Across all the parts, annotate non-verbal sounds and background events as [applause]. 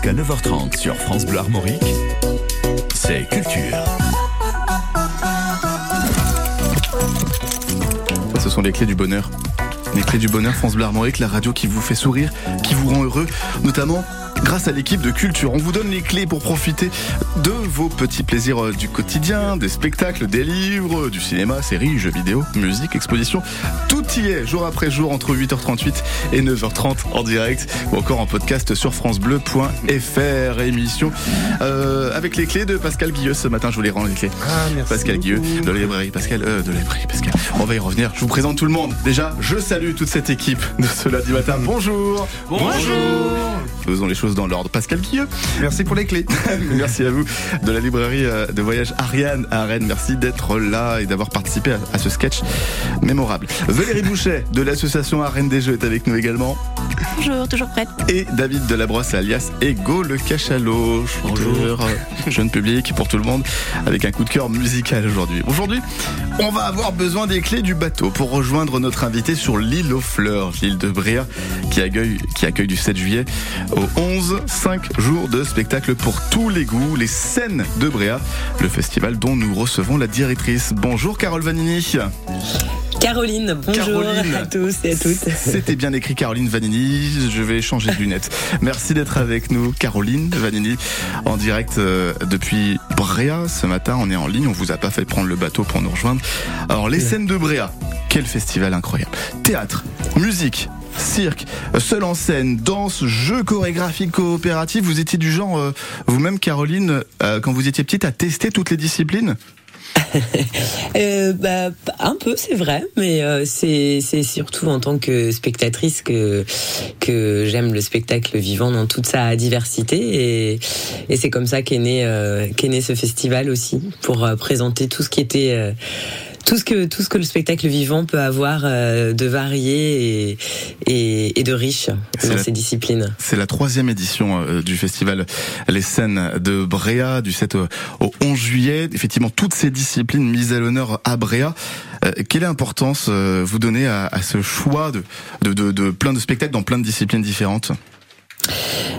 Jusqu'à 9h30 sur France Bleu Armorique, c'est Culture. Ce sont les clés du bonheur. Les clés du bonheur, France Bleu Armorique, la radio qui vous fait sourire, qui vous rend heureux, notamment grâce à l'équipe de Culture. On vous donne les clés pour profiter de vos petits plaisirs euh, du quotidien, des spectacles, des livres, du cinéma, séries, jeux vidéo, musique, exposition. Tout y est, jour après jour, entre 8h38 et 9h30 en direct, ou encore en podcast sur francebleu.fr. Émission euh, avec les clés de Pascal Guilleux. Ce matin, je vous les rends les clés. Ah, merci Pascal beaucoup. Guilleux, de la librairie Pascal, euh, de la librairie Pascal. On va y revenir. Je vous présente tout le monde. Déjà, je salue toute cette équipe de ce lundi matin. Bonjour. Faisons les choses dans l'ordre. Pascal Guilleux. Merci pour les clés. [laughs] Merci à vous de la librairie euh, de voyage Ariane à Rennes. Merci d'être là et d'avoir participé à, ce sketch mémorable. Valérie [laughs] Bouchet de l'association Arène des Jeux est avec nous également. Bonjour, toujours prête. Et David Delabrosse alias Ego le Cachalot. Bonjour. Jeune public pour tout le monde avec un coup de cœur musical aujourd'hui. Aujourd'hui, on va avoir besoin des clés du bateau pour rejoindre notre invité sur l'île aux fleurs, l'île de Bréa, qui accueille, qui accueille du 7 juillet au 11, 5 jours de spectacle pour tous les goûts, les scènes de Bréa, le festival dont nous recevons la directrice. Bonjour Carole Vanini. Caroline, bonjour Caroline. à tous et à toutes. C'était bien écrit Caroline Vanini. Je vais changer de lunettes. Merci d'être avec nous, Caroline Vanini, en direct euh, depuis Bréa. Ce matin, on est en ligne. On vous a pas fait prendre le bateau pour nous rejoindre. Alors, les scènes de Bréa. Quel festival incroyable. Théâtre, musique. Cirque, seul en scène, danse, jeux chorégraphiques coopératifs. Vous étiez du genre, euh, vous-même, Caroline, euh, quand vous étiez petite, à tester toutes les disciplines? [laughs] Euh, bah, un peu, c'est vrai, mais c'est surtout en tant que spectatrice que j'aime le spectacle vivant dans toute sa diversité et, c'est comme ça qu'est né ce festival aussi pour présenter tout ce qui était tout ce que tout ce que le spectacle vivant peut avoir euh, de varié et, et, et de riche dans la- ces disciplines. C'est la troisième édition euh, du festival Les Scènes de Bréa du 7 au au 11 juillet. Effectivement, toutes ces disciplines mises à l'honneur à Bréa. Euh, quelle importance vous donnez à, à ce choix de, de, de, de plein de spectacles dans plein de disciplines différentes?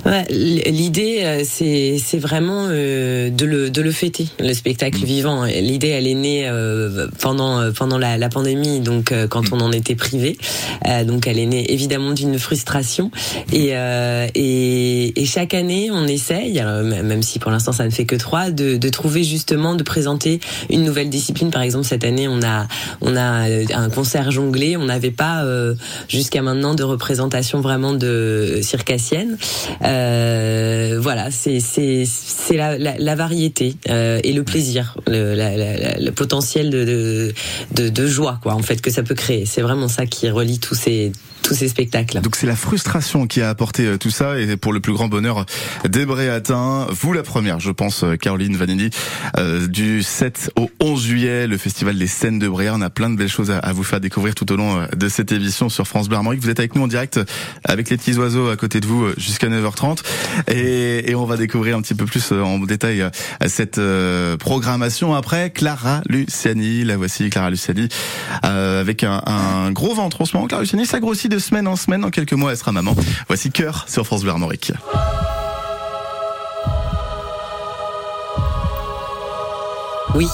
Ouais, L'idée, euh, c'est vraiment euh, de le de le fêter, le spectacle vivant. L'idée, elle est née euh, pendant pendant la, la pandémie, donc euh, quand on en était privé. Donc, elle est née évidemment d'une frustration. Et, et et chaque année, on essaye, alors, même si pour l'instant ça ne fait que trois, de de trouver justement de présenter une nouvelle discipline. Par exemple, cette année, on a on a un concert jonglé. On n'avait pas jusqu'à maintenant de représentation vraiment de circassienne. Euh, voilà, c'est la, la, la variété euh, et le plaisir, le, la, le potentiel de, de de joie quoi en fait que ça peut créer. C'est vraiment ça qui relie tous ces tous ces spectacles. Donc c'est la frustration qui a apporté euh, tout ça et pour le plus grand bonheur des Bréatins, vous la première, je pense, euh, Caroline Vanini, euh, du 7 au 11 juillet, le festival des scènes de Bréa. On a plein de belles choses à, vous faire découvrir tout au long euh, de cette émission sur France Bleu Armorique. Vous êtes avec nous en direct avec les petits oiseaux à côté de vous jusqu'à 9h30 et, et on va découvrir un petit peu plus euh, en détail euh, cette euh, programmation après Clara Luciani. La voici Clara Luciani euh, avec un, un gros ventre en ce moment. Clara Luciani, ça grossit de semaine en semaine. En quelques mois, elle sera maman. Voici Cœur sur France Bleu. Oui.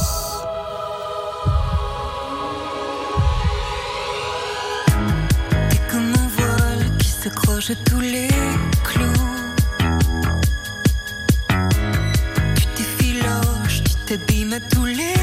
À tous les clous. Tu t'effiloches, tu t'abîmes tous les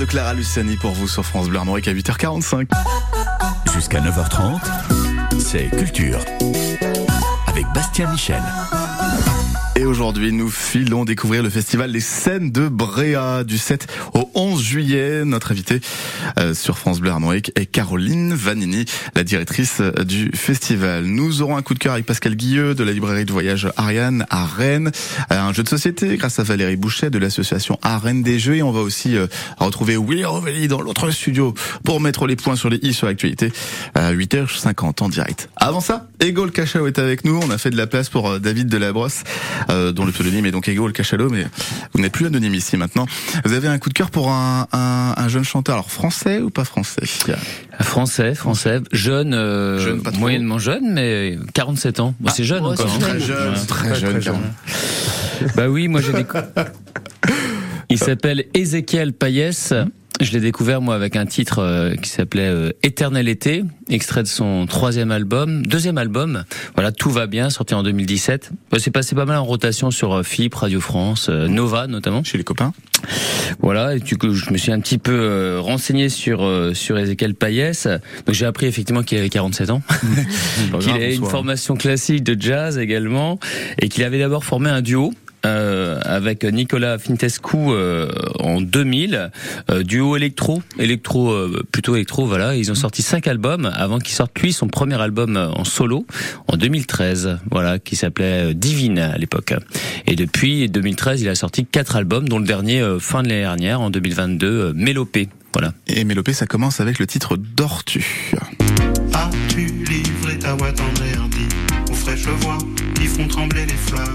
de Clara Luciani pour vous sur France Bleu Armorique à 8h45. Jusqu'à 9h30, c'est Culture. Avec Bastien Michel. Aujourd'hui, nous filons découvrir le festival Les Scènes de Bréa du 7 au 11 juillet. Notre invitée euh, sur France Bleu Armorique est Caroline Vanini, la directrice euh, du festival. Nous aurons un coup de cœur avec Pascal Guilleux de la librairie de voyage Ariane à Rennes, Euh, un jeu de société grâce à Valérie Bouchet de l'association Arène des Jeux et on va aussi retrouver Willy Rovelli dans l'autre studio pour mettre les points sur les i sur l'actualité à 8h50 en direct. Avant ça, Ego le Cachalot est avec nous. On a fait de la place pour David Delabrosse, euh, dont le pseudonyme est donc Ego le Cachalot, mais vous n'êtes plus anonyme ici maintenant. Vous avez un coup de cœur pour un, un, un jeune chanteur, alors français ou pas français Français, français, jeune, euh, Jeune, moyennement jeune, mais 47 ans. Bon, c'est jeune ouais, encore. c'est hein. Très jeune, Ouais. très jeune. Caron. Bah oui, moi j'ai découvert. [laughs] Il s'appelle Ézéchiel Payès. Je l'ai découvert moi avec un titre euh, qui s'appelait euh, Éternel été, extrait de son troisième album, deuxième album. Voilà, tout va bien, sorti en 2017. Bah, c'est passé pas mal en rotation sur euh, FIP, Radio France, euh, Nova notamment. Chez les copains Voilà, et du coup, je me suis un petit peu euh, renseigné sur euh, sur Ezekiel Payès. Donc j'ai appris effectivement qu'il avait 47 ans, [laughs] qu'il avait une formation classique de jazz également, et qu'il avait d'abord formé un duo. Euh, avec Nicolas Fintescu euh, en 2000, euh, duo électro, électro euh, plutôt électro, voilà. Ils ont sorti cinq albums avant qu'il sorte lui son premier album euh, en solo en 2013, voilà, qui s'appelait euh, Divine à l'époque. Et depuis 2013, il a sorti quatre albums, dont le dernier euh, fin de l'année dernière, en 2022, euh, Mélopée. Voilà. Et Mélopée, ça commence avec le titre Dors-tu As-tu livré ta aux fraîches voix qui font trembler les fleurs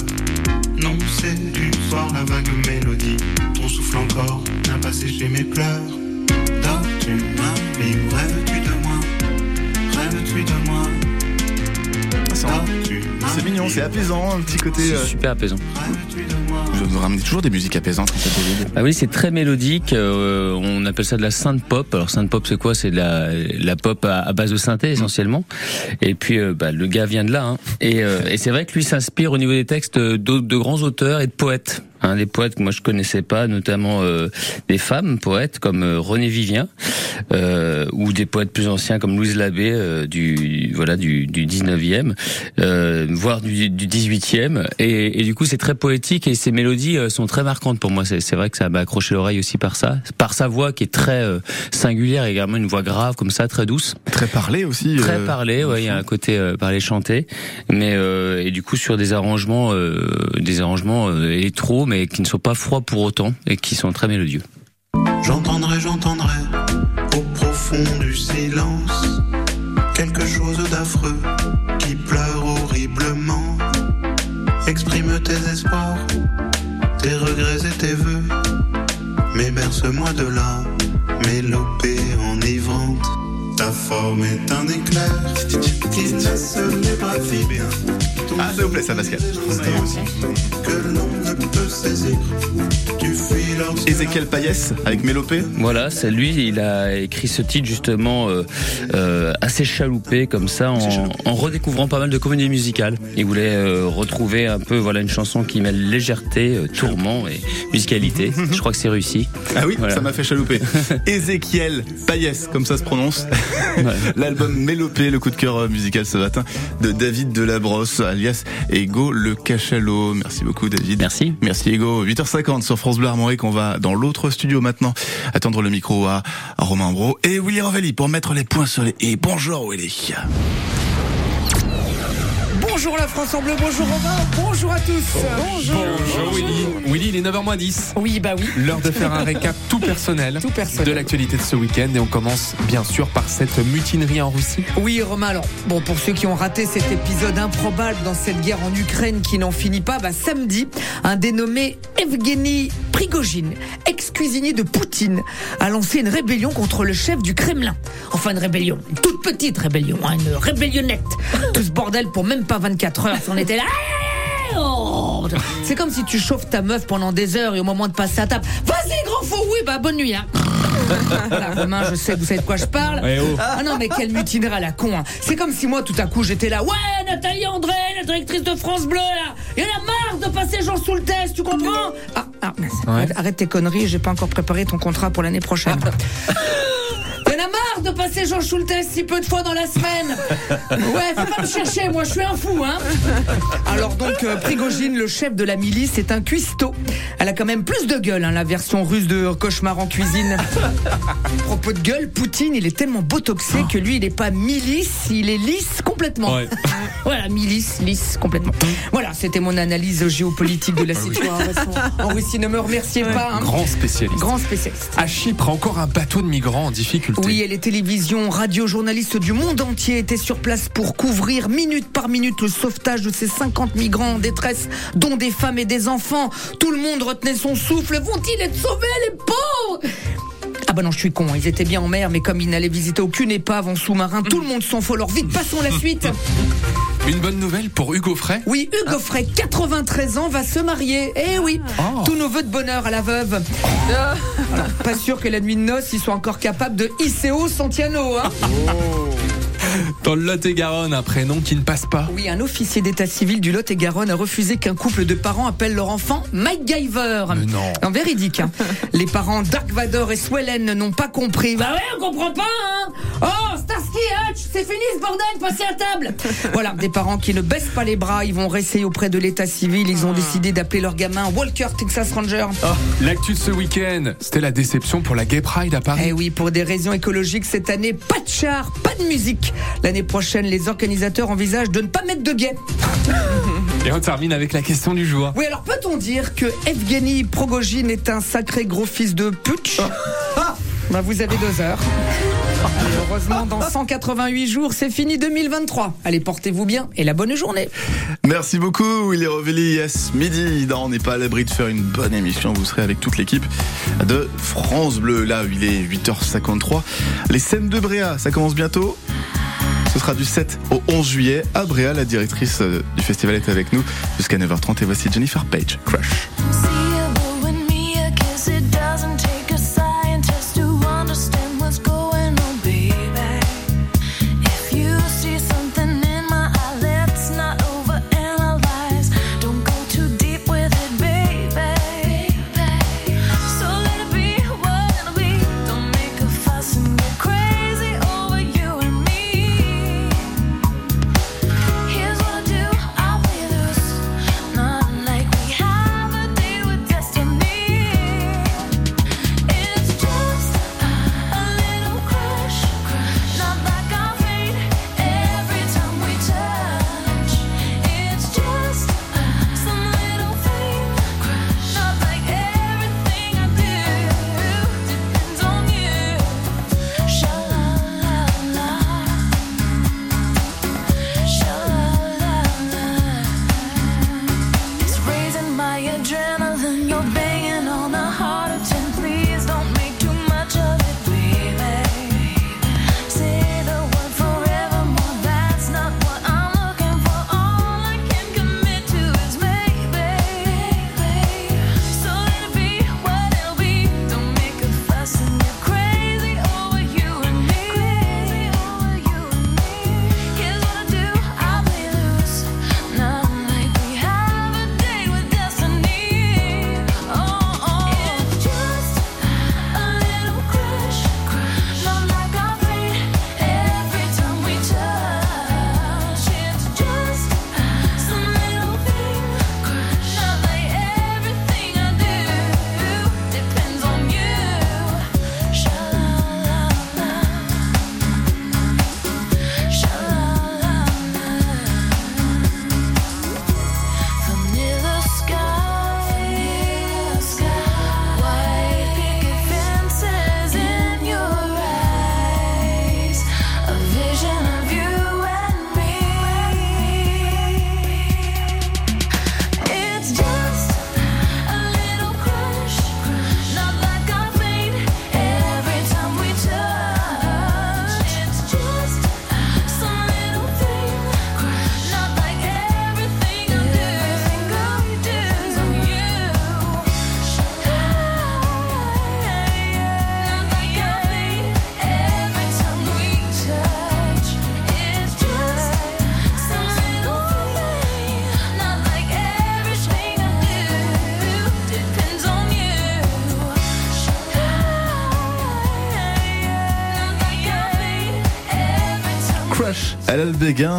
Non, c'est du soir la vague mélodie. Ton souffle encore n'a pas séché mes pleurs. Dors-tu, ma vie, ou rêves-tu de moi? Rêves-tu de moi? Ma C'est mignon, c'est apaisant, un petit côté... euh, C'est super apaisant. Vous ramène toujours des musiques apaisantes en fait. Ah oui, c'est très mélodique. euh, on appelle ça de la synth pop. Alors synth pop, c'est quoi? C'est de la, la pop à, à base de synthé essentiellement. Et puis euh, bah, le gars vient de là. Hein. Et, euh, et c'est vrai que lui s'inspire au niveau des textes de, de grands auteurs et de poètes. Hein, des poètes que moi je connaissais pas, notamment euh, des femmes poètes comme euh, René Vivien euh, ou des poètes plus anciens comme Louise Labbé euh, du voilà du, du 19e, euh, voire du, du 18e. Et, et du coup c'est très poétique et ses mélodies sont très marquantes pour moi. C'est c'est vrai que ça m'a accroché l'oreille aussi par ça, par sa voix qui est très singulière, également une voix grave comme ça, très douce. Très parlé aussi. Très euh, parlé, ouais, il y a un côté euh, parler chanté, mais euh, et du coup sur des arrangements, euh, des arrangements euh, mais qui ne sont pas froids pour autant et qui sont très mélodieux. J'entendrai, j'entendrai au profond du silence quelque chose d'affreux qui pleure horriblement. Exprime tes espoirs, tes regrets et tes vœux, mais berce-moi de là, mélopée enivrante. Ta forme est un éclair qui ne se débraille bien. Ah, s'il vous plaît, ça, Pascal. Que l'on ne peut saisir. Tu fuis lorsque Ézéchiel Payès avec Mélopée. Voilà, c'est lui, il a écrit ce titre justement euh, euh, assez chaloupé comme ça, en, en redécouvrant pas mal de comédies musicales. Il voulait euh, retrouver un peu voilà une chanson qui mêle légèreté, euh, tourment et musicalité. [laughs] Je crois que c'est réussi. Ah oui, Voilà. ça m'a fait chalouper. [laughs] Ézéchiel Payès, comme ça se prononce. L'album Mélopée, le coup de cœur euh, musical ce matin de David Delabrosse, alias Ego le Cachalot. Merci beaucoup, David. Merci. Merci Ego. 8h50 sur France Bleu Armorique. On va dans l'autre studio maintenant attendre le micro à, Romain Bro et Willy Rovelli pour mettre les points sur les et. Bonjour Willy. Bonjour la France en bleu, bonjour Romain, bonjour à tous. Bonjour. Bonjour Willy. Willy, il est 9h10. Oui, bah oui. L'heure de faire un récap tout personnel, Tout personnel. de l'actualité de ce week-end et on commence bien sûr par cette mutinerie en Russie. Oui, Romain, alors, bon, pour ceux qui ont raté cet épisode improbable dans cette guerre en Ukraine qui n'en finit pas, bah, samedi, un dénommé Evgeny Prigogine, ex-cuisinier de Poutine, a lancé une rébellion contre le chef du Kremlin. Enfin, une rébellion, une toute petite rébellion, hein, une rébellionnette. Tout ce bordel pour même pas 24 heures, on était là. Oh C'est comme si tu chauffes ta meuf pendant des heures et au moment de passer à table, vas-y grand fou, oui bah bonne nuit hein. Là, Romain, je sais, vous savez de quoi je parle. Oh. Ah non, mais quelle mutinerie à la con. hein. C'est comme si moi, tout à coup, j'étais là. Ouais, Nathalie André, la directrice de France Bleu, là. Il y en a marre de passer Jean sous le test, tu comprends? Ah, ah, mais c'est- Ouais. arrête tes conneries, j'ai pas encore préparé ton contrat pour l'année prochaine. [laughs] de passer Jean Schultes si peu de fois dans la semaine. [laughs] Ouais, faut pas me chercher, moi je suis un fou, hein. Alors donc, euh, Prigogine, le chef de la milice, est un cuistot. Elle a quand même plus de gueule, hein, la version russe de cauchemar en cuisine. [laughs] À propos de gueule, Poutine, il est tellement botoxé que lui, il est pas milice, il est lisse complètement. Ouais. [laughs] Voilà, milice, lisse complètement. Voilà, c'était mon analyse géopolitique de la situation en Russie. Ne me remerciez pas. hein. Grand spécialiste. Grand spécialiste. À Chypre, encore un bateau de migrants en difficulté. Oui, et les télévisions, radio, journalistes du monde entier étaient sur place pour couvrir minute par minute le sauvetage de ces 50 migrants en détresse, dont des femmes et des enfants. Tout le monde retenait son souffle. Vont-ils être sauvés, les pauvres? Ah bah non, je suis con, ils étaient bien en mer, mais comme ils n'allaient visiter aucune épave en sous-marin, tout le monde s'en fout. Alors vite, passons la suite. [laughs] Une bonne nouvelle pour Hugo Frey? Oui, Hugo Frey, 93 ans, va se marier. Eh oui, Oh. tous nos vœux de bonheur à la veuve. Voilà. [laughs] Pas sûr que la nuit de noces, ils soient encore capables de hisser haut Santiano. Hein Dans le Lot-et-Garonne, un prénom qui ne passe pas. oui, un officier d'état civil du Lot-et-Garonne a refusé qu'un couple de parents appelle leur enfant MacGyver. Mais non. En véridique. hein. Les parents Dark Vador et Swellen n'ont pas compris. Bah ouais, on comprend pas, hein Oh, c'est fini ce bordel, passez à table Voilà, des parents qui ne baissent pas les bras, ils vont rester auprès de l'état civil, ils ont décidé d'appeler leur gamin Walker Texas Ranger. L'actu de ce week-end, c'était la déception pour la Gay Pride à Paris. Eh oui, pour des raisons écologiques, cette année, pas de char, pas de musique. L'année prochaine, les organisateurs envisagent de ne pas mettre de gays. Et on termine avec la question du jour. Oui, alors peut-on dire que Evgeny Progogine est un sacré gros fils de putsch? Bah, vous avez deux heures. Heureusement, dans 188 jours, c'est fini 2023. Allez, portez-vous bien et la bonne journée. Merci beaucoup, il est Revelli, yes, midi. On n'est pas à l'abri de faire une bonne émission. Vous serez avec toute l'équipe de France Bleu. Là, il est 8h53. Les scènes de Bréa, ça commence bientôt. Ce sera du 7 au 11 juillet à Bréa. La directrice euh, du festival est avec nous jusqu'à 9h30. Et voici Jennifer Page, Crush.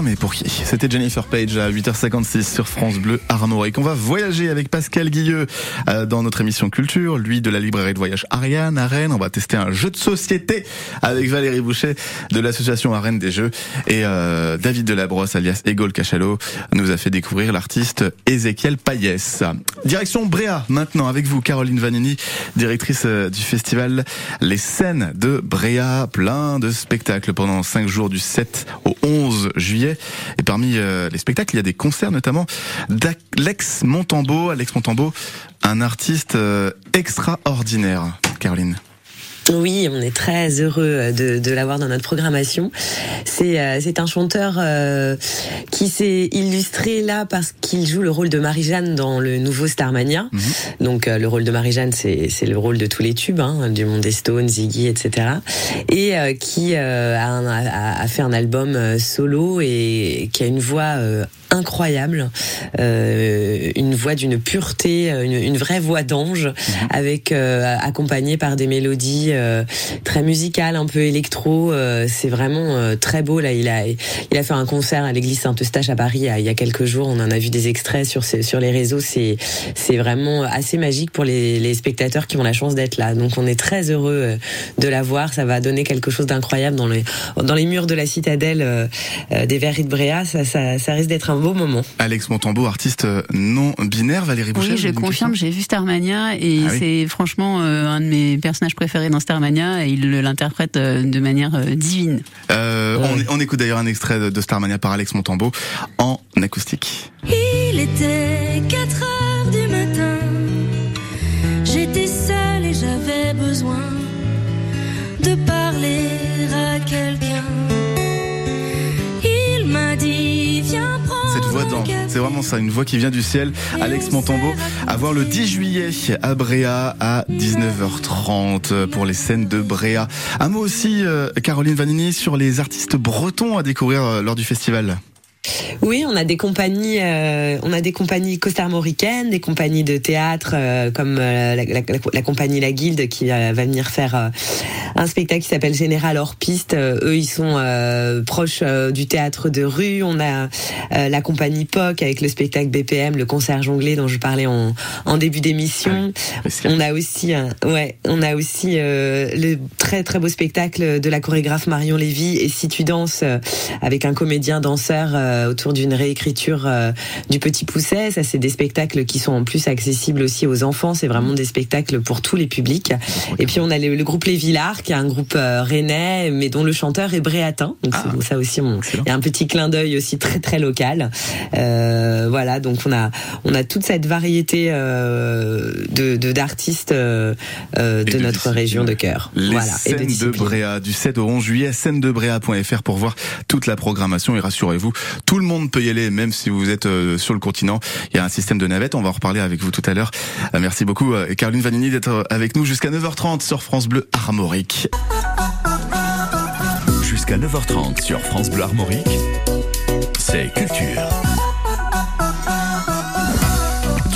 Mais pour qui C'était Jennifer Page à 8h56 sur France Bleu Armorique. On va voyager avec Pascal Guilleux euh, dans notre émission Culture, lui de la librairie de voyage Ariane à Rennes. On va tester un jeu de société avec Valérie Boucher de l'association Arène des Jeux. Et euh, David Delabrosse, alias Egol Cachalot, nous a fait découvrir l'artiste Ézéchiel Payès. Direction Bréa maintenant avec vous, Caroline Vanini, directrice euh, du festival Les Scènes de Bréa. Plein de spectacles pendant 5 jours du 7 au 11 juillet. Et parmi euh, les spectacles, il y a des concerts notamment d'Alex Montambeau. Alex Montambeau, un artiste euh, extraordinaire. Caroline. Oui, on est très heureux de, de l'avoir dans notre programmation. C'est euh, c'est un chanteur euh, qui s'est illustré là parce qu'il joue le rôle de Marie-Jeanne dans le nouveau Starmania. Donc euh, le rôle de Marie-Jeanne, c'est le rôle de tous les tubes, hein, du monde des Stones, Ziggy, etc. Et euh, qui euh, a, un- a, a fait un album euh, solo et qui a une voix euh, incroyable, euh, une voix d'une pureté, euh, une, une vraie voix d'ange, avec euh, accompagnée par des mélodies euh, très musicales, un peu électro. euh, c'est vraiment euh, très beau. Là, il a il a fait un concert à l'église Saint-Eustache à Paris il y a- quelques jours. On en a vu des extraits sur sur les réseaux. C'est c'est vraiment assez magique pour les, les spectateurs qui ont la chance d'être là. Donc on est très heureux de la voir. Ça va donner quelque chose d'incroyable dans les dans les murs de la citadelle des Verreries de Bréa. Ça, ça, ça risque d'être un beau moment. Alex Montambeau, artiste non binaire. Valérie Boucher. Oui, je confirme, j'ai vu Starmania et Ah oui. c'est franchement euh, un de mes personnages préférés dans Starmania et il l'interprète euh, de manière euh, divine. Euh, on, on écoute d'ailleurs un extrait de, Starmania par Alex Montambeau en acoustique. Il était 4 heures du matin. J'étais seule et j'avais besoin de parler c'est vraiment ça, une voix qui vient du ciel. Alex Montambeau, à voir le 10 juillet à Bréa à 19h30 pour les scènes de Bréa. Un mot aussi, euh, Caroline Vanini, sur les artistes bretons à découvrir euh, lors du festival. Oui, on a des compagnies, euh, on a des compagnies costarmoricaines, des compagnies de théâtre euh, comme euh, la, la- la- la compagnie La Guilde qui euh, va venir faire euh, un spectacle qui s'appelle Général hors piste. Euh, eux, ils sont euh, proches du théâtre de rue. On a euh, la compagnie POC avec le spectacle BPM, le concert jonglé dont je parlais en, en début d'émission. On a aussi, ouais, on a aussi euh, le très très beau spectacle de la chorégraphe Marion Lévy et Si tu danses euh, avec un comédien danseur euh, autour d'une réécriture euh, du Petit Pousset. Ça, c'est des spectacles qui sont en plus accessibles aussi aux enfants. C'est vraiment des spectacles pour tous les publics. Et puis on a le, le groupe Les Villars, qui est un groupe euh, rennais, mais dont le chanteur est bréatin. Donc c'est- donc ça aussi, il y a un petit clin d'œil aussi très très local. Euh, voilà, donc on a on a toute cette variété euh, de de- d'artistes de, de notre région de cœur. Les voilà, et scènes de, disciplines. Bréa du 7 au 11 juillet, scène-de-bréa.fr pour voir toute la programmation et rassurez-vous, tout le monde peut y aller, même si vous êtes euh, sur le continent. Il y a un système de navette, on va en reparler avec vous tout à l'heure. Euh, merci beaucoup euh, Caroline Vanini d'être avec nous jusqu'à 9h30 sur France Bleu Armorique. Jusqu'à 9h30 sur France Bleu Armorique, c'est Culture.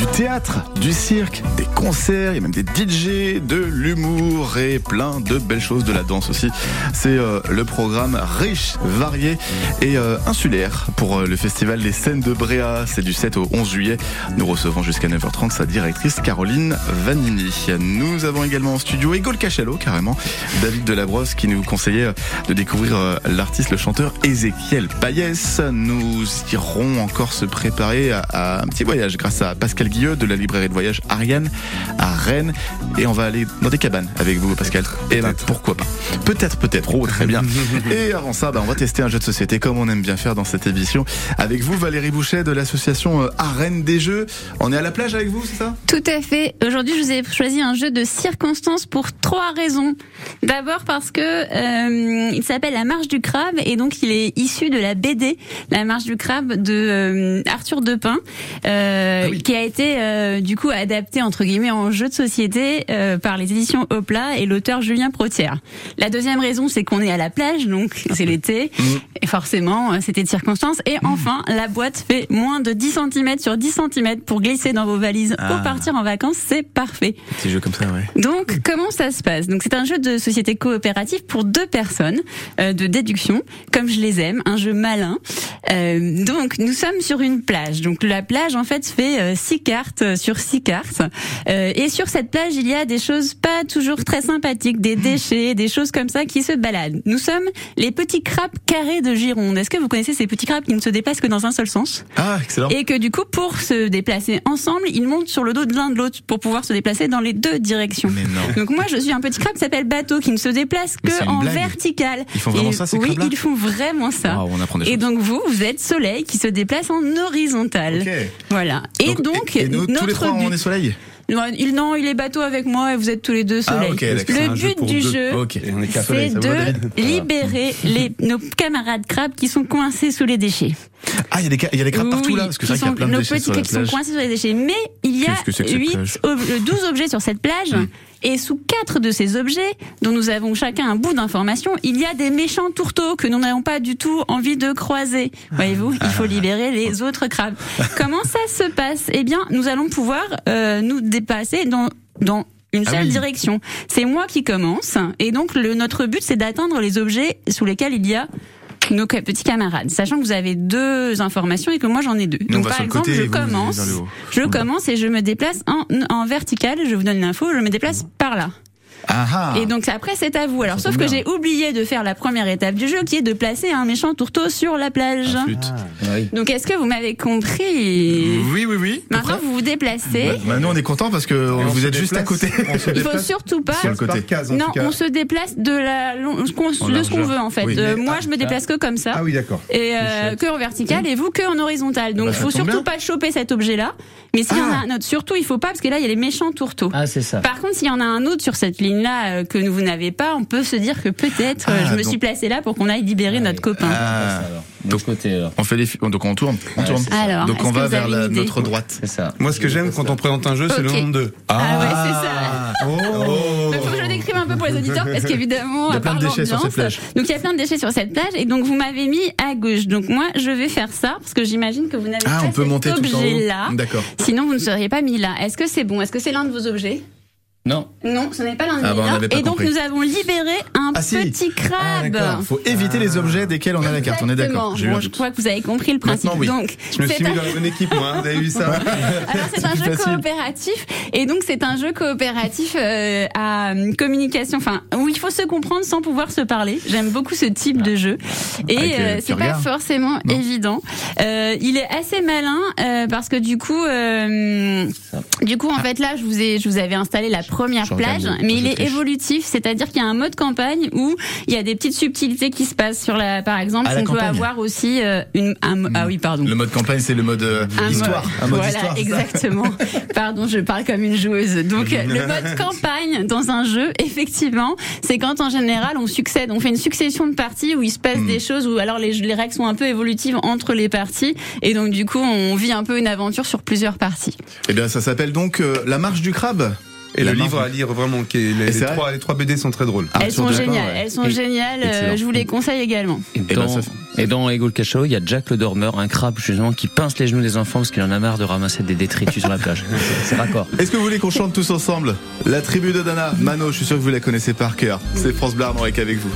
Du théâtre, du cirque, des concerts, il même des DJ, de l'humour et plein de belles choses, de la danse aussi. C'est euh, le programme riche, varié et euh, insulaire pour euh, le festival Les Scènes de Bréa. C'est du 7 au 11 juillet. Nous recevons jusqu'à 9h30 sa directrice Caroline Vanini. Nous avons également en studio Egol Cachalot, carrément, David Delabrosse qui nous conseillait de découvrir l'artiste, le chanteur Ézéchiel Payès. Nous irons encore se préparer à un petit voyage grâce à Pascal Guilleux de la librairie de voyage Ariane à Rennes. Et on va aller dans des cabanes avec vous, Pascal. Et ben, pourquoi pas? Peut-être, peut-être. Oh, très bien. [laughs] Et avant ça, ben, on va tester un jeu de société comme on aime bien faire dans cette émission. Avec vous, Valérie Boucher de l'association euh, Arène des Jeux. On est à la plage avec vous, c'est ça? Tout à fait. Aujourd'hui, je vous ai choisi un jeu de circonstances pour trois raisons. D'abord parce que euh, il s'appelle La Marche du Crabe et donc il est issu de la BD La Marche du Crabe de euh, Arthur Depin, euh, qui a été été euh, du coup adapté entre guillemets en jeu de société euh, par les éditions Hopla et l'auteur Julien Protière. La deuxième raison, c'est qu'on est à la plage, donc [laughs] c'est l'été, et forcément, euh, c'était de circonstance. Et enfin, la boîte fait moins de 10 cm sur 10 cm pour glisser dans vos valises Ah. pour partir en vacances, c'est parfait. Petit jeu comme ça, ouais. Donc, comment ça se passe? Donc, c'est un jeu de société coopérative pour deux personnes, euh, de déduction, comme je les aime, un jeu malin. Donc, nous sommes sur une plage. Donc, la plage, en fait, fait euh, six cartes euh, sur six cartes. Euh, et sur cette plage, il y a des choses pas toujours très sympathiques, des déchets, des choses comme ça qui se baladent. Nous sommes les petits crabes carrés de Gironde. Est-ce que vous connaissez ces petits crabes qui ne se déplacent que dans un seul sens Ah, excellent. et que du coup, pour se déplacer ensemble, ils montent sur le dos de l'un de l'autre pour pouvoir se déplacer dans les deux directions. Mais non. Donc moi, je suis un petit crabe qui s'appelle bateau, qui ne se déplace que en blague. vertical. Ils font vraiment Et ça, ces Oui, ils font vraiment ça. Waouh, on apprend des Et choses. donc vous, vous êtes soleil qui se déplace en horizontal. Ok. Voilà. Et donc, et nous, tous notre les trois, on but. est soleil Non, il, non, il est bateau avec moi et vous êtes tous les deux Ah, soleil. le but du deux. jeu, on c'est de David libérer les, nos camarades crabes qui sont coincés sous les déchets. Ah, il y a des, ca- il y a des crabes partout là, parce que c'est vrai qu'il y a plein de nos petits qui sont coincés sur les déchets. Mais il y a Qu'est-ce que c'est que cette 8, plage? ob- euh, 12 objets sur cette plage. Et sous quatre de ces objets, dont nous avons chacun un bout d'information, il y a des méchants tourteaux que nous n'avons pas du tout envie de croiser. Voyez-vous, il faut libérer les autres crabes. Comment ça se passe? Eh bien, nous allons pouvoir euh, nous dépasser dans dans une Ah seule oui. direction. C'est moi qui commence, et donc le, notre but c'est d'atteindre les objets sous lesquels il y a nos petits camarades, sachant que vous avez deux informations et que moi j'en ai deux. Nous, Donc par exemple, je commence, je commence et je me déplace en, en vertical. Je vous donne l'info, je me déplace par là. Ah ah Et donc après c'est à vous. Alors sauf que j'ai oublié de faire la première étape du jeu, qui est de placer un méchant tourteau sur la plage. La flûte. Donc est-ce que vous m'avez compris Oui, oui, oui. Maintenant vous vous déplacez. Bah, nous, on est contents parce que vous êtes juste à côté. Il faut surtout pas. Sur le côté. case, Non, on se déplace de la long- de ce qu'on veut en fait. Oui, Euh, moi, ah, je me déplace que comme ça. Ah oui, d'accord. Et euh, que en vertical et vous que en horizontal. Donc Bah, il ça faut surtout bien. pas choper cet objet-là. Mais s'il y en a Ah. un autre, surtout il faut pas parce que là il y a les méchants tourteaux. Ah, c'est ça. Par contre, s'il y en a un autre sur cette ligne-là euh, que vous n'avez pas, on peut se dire que peut-être euh, Ah, je me donc- suis placé là pour qu'on aille libérer notre copain. Ah, De l'autre côté, alors. on fait les, fi- donc on tourne, on. Alors, donc on va vers la- notre droite. C'est ça. Moi, ce que j'aime quand on présente un jeu, c'est le nombre de. Ah ouais, c'est ça. Oh Il faut que je le décrive un peu pour les auditeurs parce qu'évidemment, Il y a à plein de part déchets sur l'ambiance, cette plage. Donc il y a plein de déchets sur cette plage et donc vous m'avez mis à gauche. Donc moi je vais faire ça parce que j'imagine que vous n'avez Ah, pas on peut cet monter tout en objet haut. là. D'accord. Sinon vous ne seriez pas mis là. Est-ce que c'est bon? Est-ce que c'est l'un de vos objets? Non. Non, ce n'est pas l'un Ah bah, Et donc nous avons libéré un Ah, si. petit Ah, crabe. d'accord. Faut éviter les objets desquels on a la carte. On est d'accord. Bon, je crois que vous avez compris le principe. Oui. Donc, Je me c'est suis mis un- dans la bonne [laughs] équipe, moi. hein. Vous avez vu ça Alors c'est un jeu facile. coopératif et donc c'est un jeu coopératif euh, à euh, communication, enfin où il faut se comprendre sans pouvoir se parler. J'aime beaucoup ce type de jeu et euh, euh, c'est pas forcément Non. évident. Euh, il est assez malin euh, parce que du coup, euh, du coup en fait là je vous ai je vous avais installé la première plage, mais il est évolutif, c'est-à-dire qu'il y a un mode campagne où il y a des petites subtilités qui se passent sur la, par exemple, on peut avoir aussi euh, une un ah oui pardon Le mode campagne, c'est le mode euh, un histoire. mode- Un mode voilà, histoire. exactement. [laughs] Pardon, je parle comme une joueuse. Donc, le mode [laughs] campagne dans un jeu, effectivement, c'est quand en général on succède, on fait une succession de parties où il se passe Hmm. des choses où alors les, les règles sont un peu évolutives entre les parties et donc du coup on vit un peu une aventure sur plusieurs parties. Eh bien, ça s'appelle donc euh, La marche du crabe. Et le livre à lire vraiment, qui est- les, trois, les trois BD sont très drôles. Ah, elles sont géniales, ouais. elles sont Et- géniales. euh, Excellent. je vous les conseille également. Et ben, dans, et dans Ego il y a Jack le dormeur, un crabe justement qui pince les genoux des enfants parce qu'il en a marre de ramasser des détritus sur la plage. [laughs] C'est raccord. Est-ce que vous voulez qu'on chante tous ensemble? La tribu de Dana, Mano, je suis sûr que vous la connaissez par cœur. C'est France Bleu Armorique avec vous.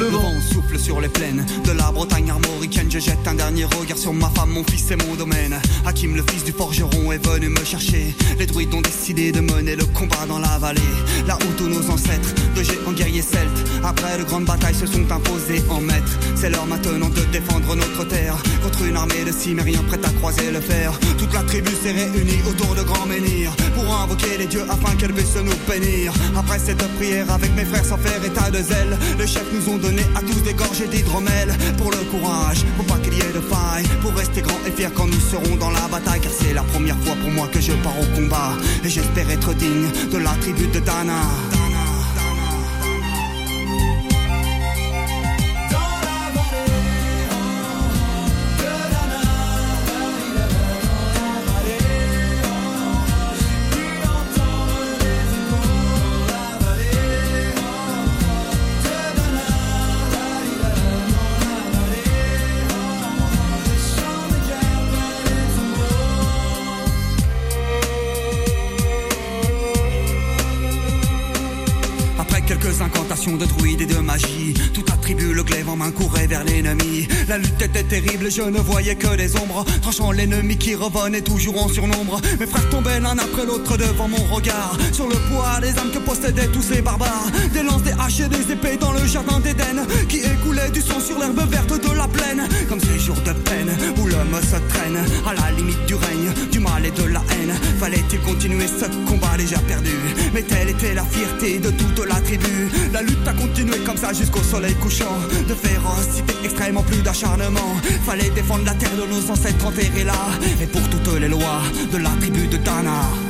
Le vent souffle sur les plaines de la Bretagne armoricaine. Je jette un dernier regard sur ma femme, mon fils et mon domaine. Hakim, le fils du forgeron, est venu me chercher. Les druides ont décidé de mener le combat dans la vallée. Là où tous nos ancêtres, de géants guerriers celtes, après de grandes batailles, se sont imposés en maîtres. C'est l'heure maintenant de défendre notre terre contre une armée de cimériens prête à croiser le fer. Toute la tribu s'est réunie autour de grands menhirs pour invoquer les dieux afin qu'elle puisse nous bénir. Après cette prière, avec mes frères sans faire état de zèle, les chefs nous ont donné à tous des gorgées d'hydromel. Pour le courage, pour pas qu'il y ait de faille, pour rester grand et fier quand nous serons dans la bataille. Car c'est la première fois pour moi que je pars au combat. Et j'espère être digne de la tribu de Dana. Vers l'ennemi. La lutte était terrible, je ne voyais que des ombres. Tranchant l'ennemi qui revenait toujours en surnombre. Mes frères tombaient l'un après l'autre devant mon regard. Sur le poids des âmes que possédaient tous ces barbares. Des lances, des haches et des épées dans le jardin d'Éden. Qui écoulait du sang sur l'herbe verte de la plaine. Comme ces jours de peine où l'homme se traîne à la limite du règne, du mal et de la haine. Fallait-il continuer ce combat déjà perdu? Mais telle était la fierté de toute la tribu. La lutte a continué comme ça jusqu'au soleil couchant. De férocité extrêmement plus Fallait défendre la terre de nos ancêtres enterrés là. Et pour toutes les lois de la tribu de Dana.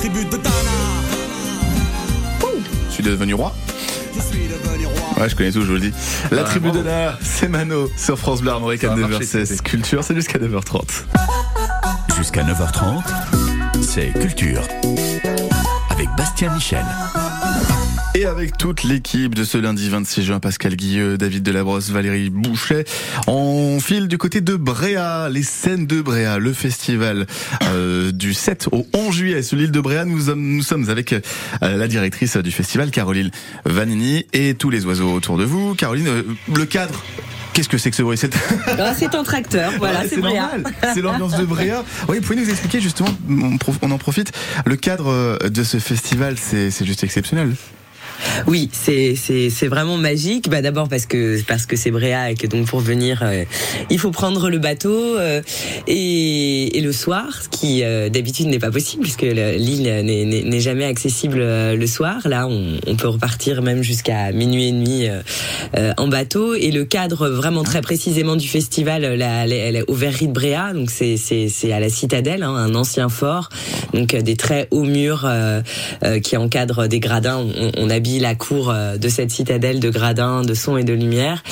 Tribu de Tana. Je suis devenu roi. Je suis devenu roi. Ouais, je connais tout, je vous le dis. La Ah, tribu de. Nana, c'est Mano sur France Bleu Armorique à Ça a marché, 9h16. c'était. Culture, c'est jusqu'à 9h30. Jusqu'à 9h30, c'est Culture. Avec Bastien Michel. Et avec toute l'équipe de ce lundi 26 juin, Pascal Guilleux, David Delabrosse, Valérie Bouchet, on file du côté de Bréa, les scènes de Bréa, le festival euh, du 7 au 11 juillet sur l'île de Bréa. Nous, sommes- nous sommes avec euh, la directrice du festival, Caroline Vanini, et tous les oiseaux autour de vous. Caroline, euh, le cadre, qu'est-ce que c'est que ce bruit? C'est [laughs] Ah, un tracteur, voilà, c'est normal. C'est l'ambiance de Bréa. Oui, vous pouvez nous expliquer justement, on, en profite, le cadre euh, de ce festival, c'est juste exceptionnel. Oui, c'est c'est vraiment magique. Bah d'abord parce que parce que c'est Bréa et que donc pour venir, euh, il faut prendre le bateau euh, et, et le soir, ce qui euh, d'habitude n'est pas possible puisque le- l'île n'est- jamais accessible euh, le soir. Là, on, on peut repartir même jusqu'à minuit et demi euh, en bateau. Et le cadre vraiment très précisément du festival, la, la, aux Verreries de Bréa, donc c'est c'est à la citadelle, hein, un ancien fort, donc des très hauts murs qui encadrent des gradins. On, on habille la cour euh, de cette citadelle de gradins, de son et de lumière.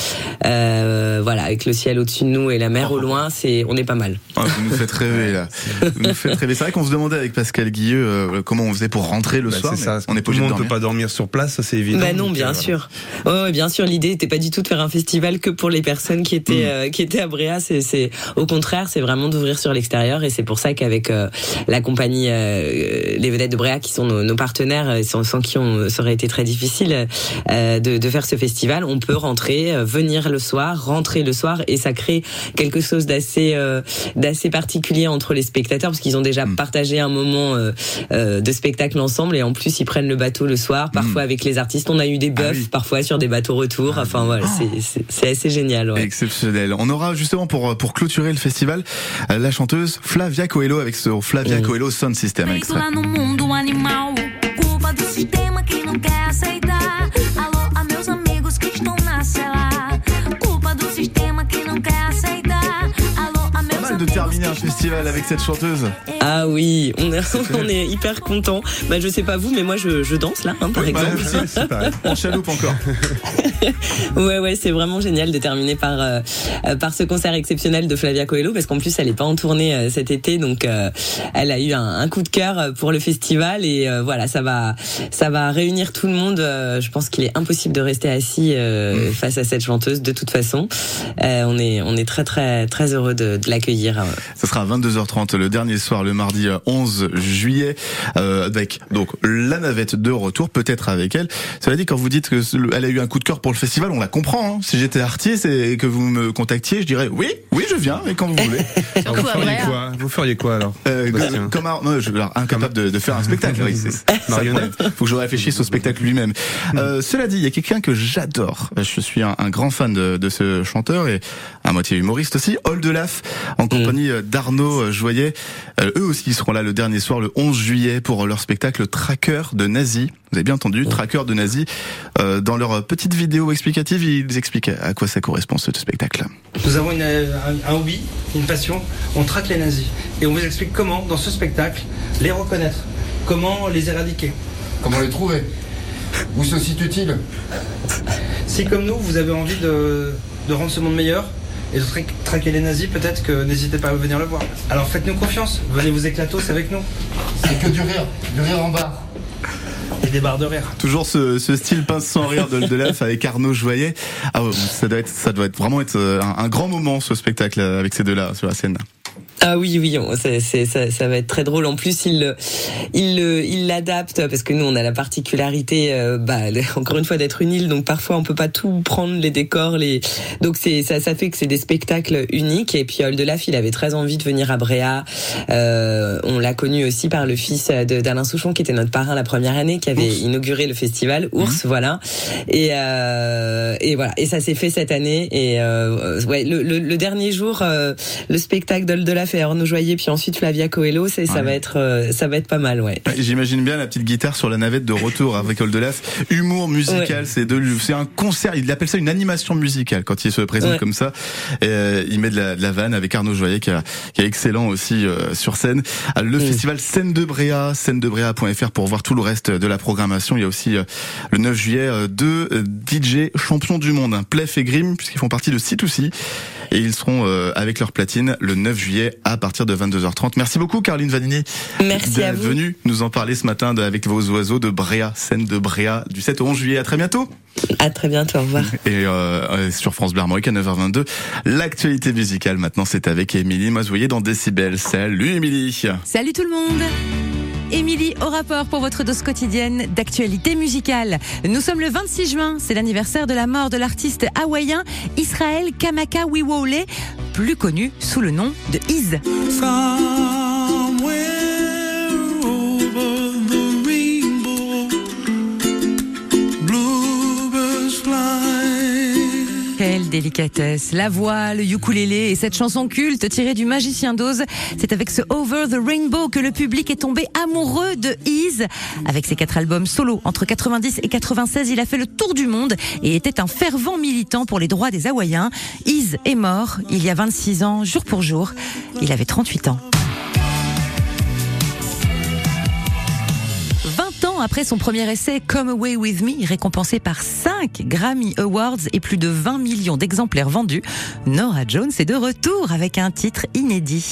Euh, voilà, avec le ciel au-dessus de nous et la mer au loin, c'est on est pas mal. Ah, vous nous faites rêver là. Vous nous faites rêver. C'est vrai qu'on se demandait avec Pascal Guilleux euh, comment on faisait pour rentrer le Bah, soir. c'est ça. on est Tout le monde peut pas dormir sur place, ça c'est évident. Bah non, bien sûr. Ouais, bien sûr. L'idée n'était pas du tout de faire un festival que pour les personnes qui étaient Mm. euh, qui étaient à Bréa. C'est, c'est au contraire, c'est vraiment d'ouvrir sur l'extérieur et c'est pour ça qu'avec euh, la compagnie euh, les vedettes de Bréa qui sont nos, nos partenaires, sans, sans qui on ça aurait été très difficile euh, de, de faire ce festival, on peut rentrer, euh, venir le soir, rentrer le soir et ça crée quelque chose d'assez euh, d'assez particulier entre les spectateurs parce qu'ils ont déjà Mm. partagé un moment euh, euh, de spectacle ensemble et en plus ils prennent le bateau le soir, parfois avec les artistes. On a eu des Ah bœufs oui. parfois sur des bateaux retour. Enfin voilà, c'est- c'est c'est assez génial. Ouais. Exceptionnel. On aura justement pour pour clôturer le festival euh, la chanteuse Flavia Coelho avec ce Flavia Mm. Coelho Sound System extrait. Lá no mundo animal. Culpa do sistema que não quer aceitar. Alô a meus amigos que estão na cela. Culpa do sistema que não quer aceitar. Alô a meus de terminer un festival avec cette chanteuse Ah oui, on est, [laughs] on est hyper content. Bah je sais pas vous, mais moi je, je danse là, hein, par Oui, bah, exemple. aussi, c'est pareil. En chaloupe encore. [laughs] [laughs] Ouais, ouais, c'est vraiment génial de terminer par euh, euh, par ce concert exceptionnel de Flavia Coelho, parce qu'en plus elle est pas en tournée euh, cet été, donc euh, elle a eu un, un coup de cœur euh, pour le festival et euh, voilà, ça va ça va réunir tout le monde. Euh, je pense qu'il est impossible de rester assis euh, face à cette chanteuse de toute façon. Euh, on est on est très très très heureux de, de l'accueillir. Ce sera à 22h30 le dernier soir, le mardi euh, 11 juillet, euh, avec donc la navette de retour, peut-être avec elle. Cela dit, quand vous dites que elle a eu un coup de cœur pour le festival, on la comprend. hein. Si j'étais artiste et que vous me contactiez, je dirais oui, oui, je viens, et quand vous voulez. [laughs] Alors, vous, feriez quoi vous feriez quoi alors Euh, comme un, non, je, alors, incapable de, de faire un spectacle. oui, Marionnette. Faut que je réfléchisse au spectacle lui-même. Euh, cela dit, il y a quelqu'un que j'adore. Je suis un, un grand fan de, de ce chanteur et à moitié humoriste aussi. Oldelaf, en compagnie euh, d'Arnaud euh, Joyer. Euh, eux aussi seront là le dernier soir, le 11 juillet, pour leur spectacle Tracker de Nazi. Vous avez bien entendu, Tracker de Nazi. Euh, dans leur petite vidéo explicative, ils expliquent à quoi ça correspond ce spectacle. Nous avons une, euh, un, un hobby, une passion, on traque les nazis. Et on vous explique comment, dans ce spectacle, les reconnaître, comment les éradiquer. Comment les trouver? Où se situe-t-il Si comme nous, vous avez envie de, de rendre ce monde meilleur et de tra- traquer les nazis, peut-être que n'hésitez pas à venir le voir. Alors faites-nous confiance, venez vous éclatos avec nous. C'est que du rire, du rire en barre. De. Toujours ce, ce style pince sans rire de Oldelaf avec Arnaud Joyer. Ah, ça doit être, ça doit être vraiment être euh, un, un grand moment ce spectacle euh, avec ces deux-là sur la scène. Ah oui, oui, on- c'est- ça, ça va être très drôle. En plus, il, il, il l'adapte parce que nous, on a la particularité, euh, bah, [laughs] encore une fois, d'être une île, donc parfois on peut pas tout prendre les décors, les. Donc c'est ça, ça fait que c'est des spectacles uniques. Et puis Oldelaf, il avait très envie de venir à Bréa. Euh, on l'a connu aussi par le fils de- d'Alain Souchon, qui était notre parrain la première année, qui avait inauguré le festival Ours, voilà. Et euh, et voilà. Et ça s'est fait cette année. Et euh, ouais, le, le, le dernier jour, euh, le spectacle d'Oldelaf et Arnaud Joyer, puis ensuite Flavia Coelho, c'est ça Ouais. va être euh, ça va être pas mal, ouais. Ouais, J'imagine bien la petite guitare sur la navette de retour avec Oldelaf. Humour musical, Ouais. c'est de, c'est un concert. Il appelle ça une animation musicale quand il se présente Ouais. comme ça. Et, euh, il met de la, de la vanne avec Arnaud Joyer qui, a- qui est excellent aussi euh, sur scène. Le festival Scène de Bréa, scène de Bréa.fr pour voir tout le reste de la programmation. Il y a aussi euh, le 9 juillet euh, deux DJ champions du monde, hein, Plef et Grim, puisqu'ils font partie de C2C. Et ils seront euh, avec leur platine le 9 juillet à partir de 22h30. Merci beaucoup Caroline Vanini Merci à d'être vous. venue nous en parler ce matin de- avec vos oiseaux de Bréa, scène de Bréa du 7 au 11 juillet. À très bientôt. À très bientôt, au revoir. [laughs] Et euh, euh, sur France Bleu Armorique à 9h22, l'actualité musicale maintenant c'est avec Émilie Mazoyer dans Décibel. Salut Émilie. Salut tout le monde Émilie au rapport pour votre dose quotidienne d'actualité musicale. Nous sommes le 26 juin, c'est l'anniversaire de la mort de l'artiste hawaïen Israël Kamaka Wiwole, plus connu sous le nom de Iz. Délicatesse, la voix, le ukulélé et cette chanson culte tirée du Magicien d'Oz. C'est avec ce Over the Rainbow que le public est tombé amoureux de Iz. Avec ses quatre albums solo entre 90 et 96, il a fait le tour du monde et était un fervent militant pour les droits des Hawaïens. Iz est mort il y a 26 ans, jour pour jour. Il avait 38 ans. Après son premier essai Come Away With Me, récompensé par 5 Grammy Awards et plus de 20 millions d'exemplaires vendus, Nora Jones est de retour avec un titre inédit.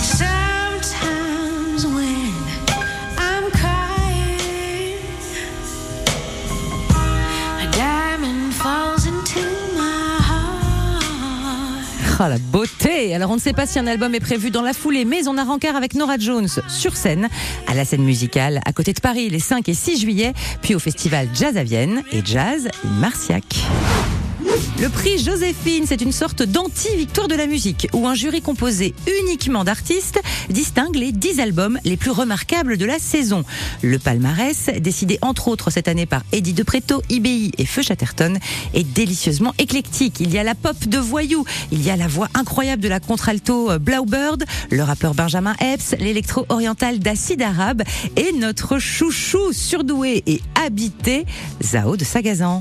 Ah, la beauté Alors on ne sait pas si un album est prévu dans la foulée, mais on a rencard avec Nora Jones sur scène, à la scène musicale, à côté de Paris les 5 et 6 juillet, puis au festival Jazz à Vienne et Jazz Marciac. Le prix Joséphine, c'est une sorte d'anti-victoire de la musique, où un jury composé uniquement d'artistes distingue les 10 albums les plus remarquables de la saison. Le palmarès, décidé entre autres cette année par Eddie De Preto, IBI et Feu Chatterton, est délicieusement éclectique. Il y a la pop de Voyou, il y a la voix incroyable de la contralto euh, Blaubird, le rappeur Benjamin Epps, l'électro-oriental d'Acide Arabe et notre chouchou surdoué et habité, Zao de Sagazan.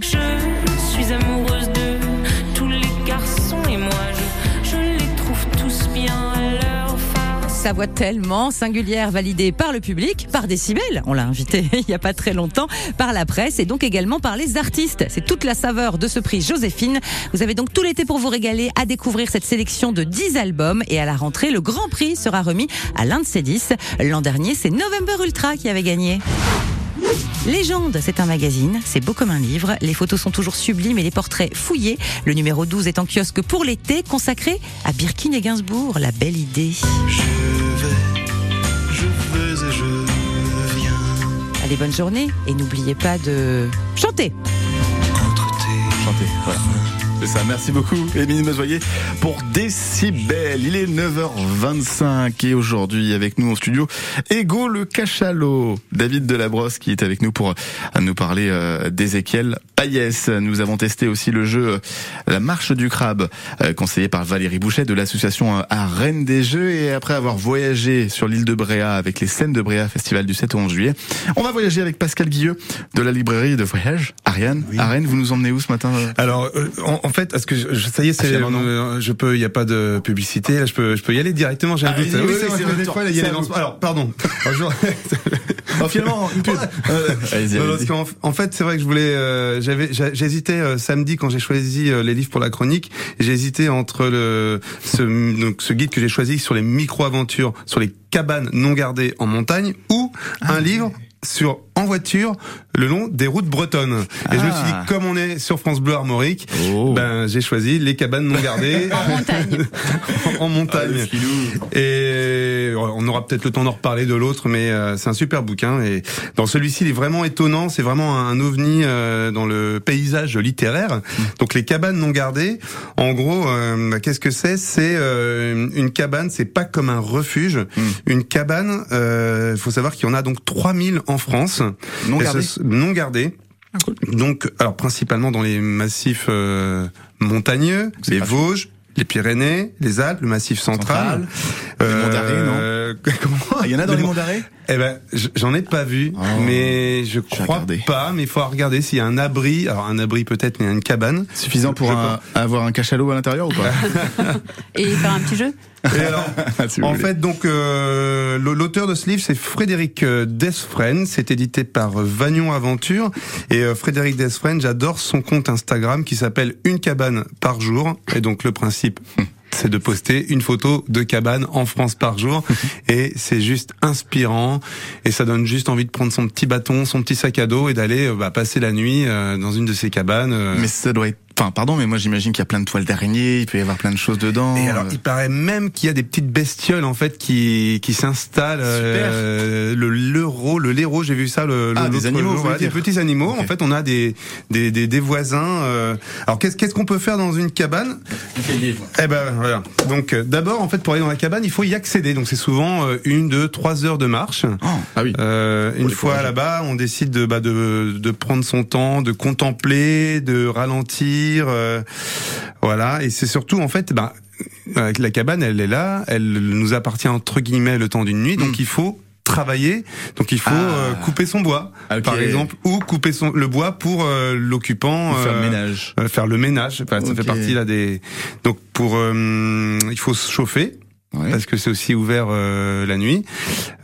Sa voix tellement singulière validée par le public, par Décibel, on l'a invité [laughs] il n'y a pas très longtemps, par la presse et donc également par les artistes. C'est toute la saveur de ce prix Joséphine. Vous avez donc tout l'été pour vous régaler à découvrir cette sélection de 10 albums et à la rentrée, le grand prix sera remis à l'un de ces 10. L'an dernier, c'est November Ultra qui avait gagné. Légende, c'est un magazine, c'est beau comme un livre, les photos sont toujours sublimes et les portraits fouillés. Le numéro 12 est en kiosque pour l'été, consacré à Birkin et Gainsbourg, la belle idée. Je vais et je viens. Allez, bonne journée et n'oubliez pas de chanter. Chanter, voilà. C'est ça, merci beaucoup Émilie Mesoyer pour Décibel. Il est 9h25 et aujourd'hui avec nous en studio, Ego le cachalot, David Delabrosse qui est avec nous pour euh, nous parler euh, d'Ézéchiel Payès. Nous avons testé aussi le jeu euh, La Marche du Crabe, conseillé par Valérie Bouchet de l'association à Rennes des Jeux et après avoir voyagé sur l'île de Bréa avec les scènes de Bréa Festival du 7 au 11 juillet, on va voyager avec Pascal Guilleux de la librairie de voyage Ariane. À Rennes, vous nous emmenez où ce matin Alors, fait, est-ce que je, ça y est, c'est, Ah, finalement, non. euh, je peux, il n'y a pas de publicité, là, je peux, je peux y aller directement. J'ai un Ah, doute. oui, oui, c'est vrai, c'est des fois, il y a C'est. Alors, pardon. Bonjour. Oh, finalement, parce qu'en en fait, c'est vrai que je voulais, euh, j'avais, j'a- j'hésitais euh, samedi quand j'ai choisi euh, les livres pour la chronique. J'ai hésité entre le ce, donc ce guide que j'ai choisi sur les micro-aventures, sur les cabanes non gardées en montagne, ou un livre sur en voiture le long des routes bretonnes. Et je me suis dit, Ah. comme on est sur France Bleu Armorique, ben j'ai choisi les cabanes non gardées [laughs] En montagne. [laughs] en montagne. et on aura peut-être le temps d'en reparler de l'autre, mais euh, c'est un super bouquin. Et dans celui-ci, il est vraiment étonnant. C'est vraiment un ovni euh, dans le paysage littéraire. Donc les cabanes non gardées, en gros, euh, bah, qu'est-ce que c'est? C'est euh, une cabane. C'est pas comme un refuge. Une cabane. Il faut savoir qu'il y en a donc 3000 en France. Non ce- non gardées. Donc, alors principalement dans les massifs euh, montagneux, les Vosges, les Pyrénées, les Alpes, le Massif central. Les Monts d'Arrée, non [laughs] Comment Il y en a dans les Monts- Monts d'Arrée Eh ben, j'en ai pas vu, Oh. mais je crois pas. Mais il faut regarder s'il y a un abri. Alors un abri peut-être, mais une cabane Suffisant pour un- avoir un cachalot à l'intérieur ou pas [laughs] Et faire un petit jeu Et alors, [laughs] Si en fait, donc euh, l'auteur de ce livre, c'est Frédéric euh, Desfresne. C'est édité par euh, Vagnon Aventure. Et euh, Frédéric Desfresne, j'adore son compte Instagram qui s'appelle Une cabane par jour. Et donc le principe. [laughs] C'est de poster une photo de cabane en France par jour [laughs] et c'est juste inspirant et ça donne juste envie de prendre son petit bâton, son petit sac à dos et d'aller bah, passer la nuit dans une de ces cabanes. Mais ça doit être. Enfin, pardon, mais moi j'imagine qu'il y a plein de toiles d'araignée, il peut y avoir plein de choses dedans. Et alors, il paraît même qu'il y a des petites bestioles en fait qui qui s'installent. euh, le l'euro, le léro, j'ai vu ça le, le- Ah, des l'autre animaux, jour. des petits animaux. En fait, on a des des des, des voisins. euh. Alors, qu'est-ce qu'est-ce qu'on peut faire dans une cabane? Eh ben voilà. Donc euh, d'abord, en fait, pour aller dans la cabane, il faut y accéder. Donc c'est souvent euh, une, deux, trois heures de marche. ah oui. Euh, une fois là-bas, on décide de, bah, de de prendre son temps, de contempler, de ralentir. Euh, voilà. Et c'est surtout en fait, bah, euh, la cabane, elle est là, elle nous appartient entre guillemets le temps d'une nuit, donc il faut travailler, donc il faut Ah. euh, couper son bois, par exemple, ou couper son le bois pour euh, l'occupant faire le ménage. euh, faire le ménage. Enfin, Ça fait partie là des. Donc pour, il faut se chauffer. Parce que c'est aussi ouvert euh, la nuit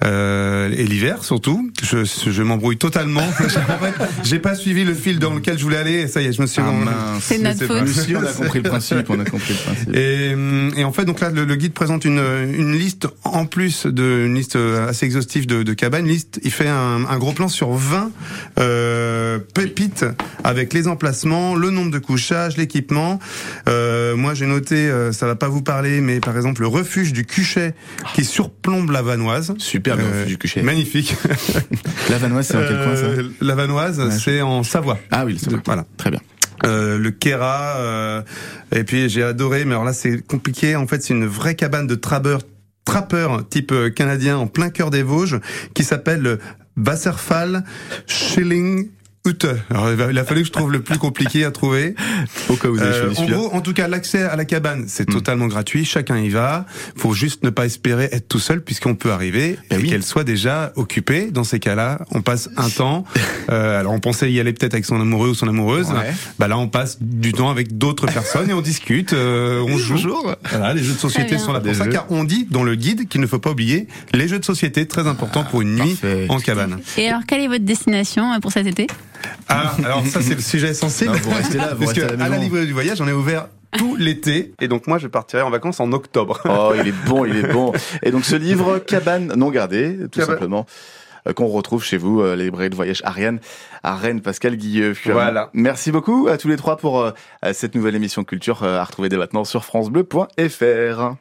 euh, et l'hiver surtout. Je, je m'embrouille totalement. [laughs] en fait, j'ai pas suivi le fil dans lequel je voulais aller. Et ça y est, je me suis. Ah. C'est notre faute. Si, on a compris le principe, on a compris le principe. et, et en fait, donc là, le, le guide présente une, une liste en plus de une liste assez exhaustive de, de cabanes. Liste, il fait un, un gros plan sur 20 euh, pépites avec les emplacements, le nombre de couchages, l'équipement. Euh, moi, j'ai noté, euh, ça va pas vous parler, mais par exemple le refuge du Cuchet qui surplombe la Vanoise. Super le refuge du Cuchet. Magnifique. [laughs] La Vanoise, c'est quel coin ça? Euh, La Vanoise, Ouais, je- c'est en Savoie. Ah oui, le Savoie. Voilà. Très bien. Euh, le Kera, euh, et puis j'ai adoré, mais alors là c'est compliqué. En fait, c'est une vraie cabane de trappeurs, trappeurs type euh, canadien en plein cœur des Vosges, qui s'appelle le Wasserfall Schilling Ute. Alors, il a fallu que je trouve le plus compliqué à trouver. Au cas où vous avez Euh, choisi en gros, en tout cas, l'accès à la cabane, c'est totalement gratuit. Chacun y va. Faut juste ne pas espérer être tout seul, puisqu'on peut arriver et qu'elle soit déjà occupée. Dans ces cas-là, on passe un [laughs] temps. Euh, alors, on pensait y aller peut-être avec son amoureux ou son amoureuse. Ouais. Bah là, on passe du temps avec d'autres [laughs] personnes et on discute, euh, on joue. Voilà, les jeux de société sont là pour ça, jeux. car on dit dans le guide qu'il ne faut pas oublier les jeux de société, très important pour une nuit parfait. en cabane. Et alors, quelle est votre destination euh, pour cet été? Ah, alors ça c'est le sujet sensible. Non, vous restez là, vous Parce restez que à la à la maison. librairie du voyage, on est ouvert tout l'été. Et donc moi, je partirai en vacances en octobre. Oh, il est bon, il est bon. [laughs] Et donc ce livre, Cabane non gardée, tout Cabane. simplement, euh, qu'on retrouve chez vous, euh, la librairie de voyage Ariane, à Rennes, Pascal Guilleux. Voilà. Merci beaucoup à tous les trois pour euh, cette nouvelle émission culture à retrouver dès maintenant sur francebleu.fr.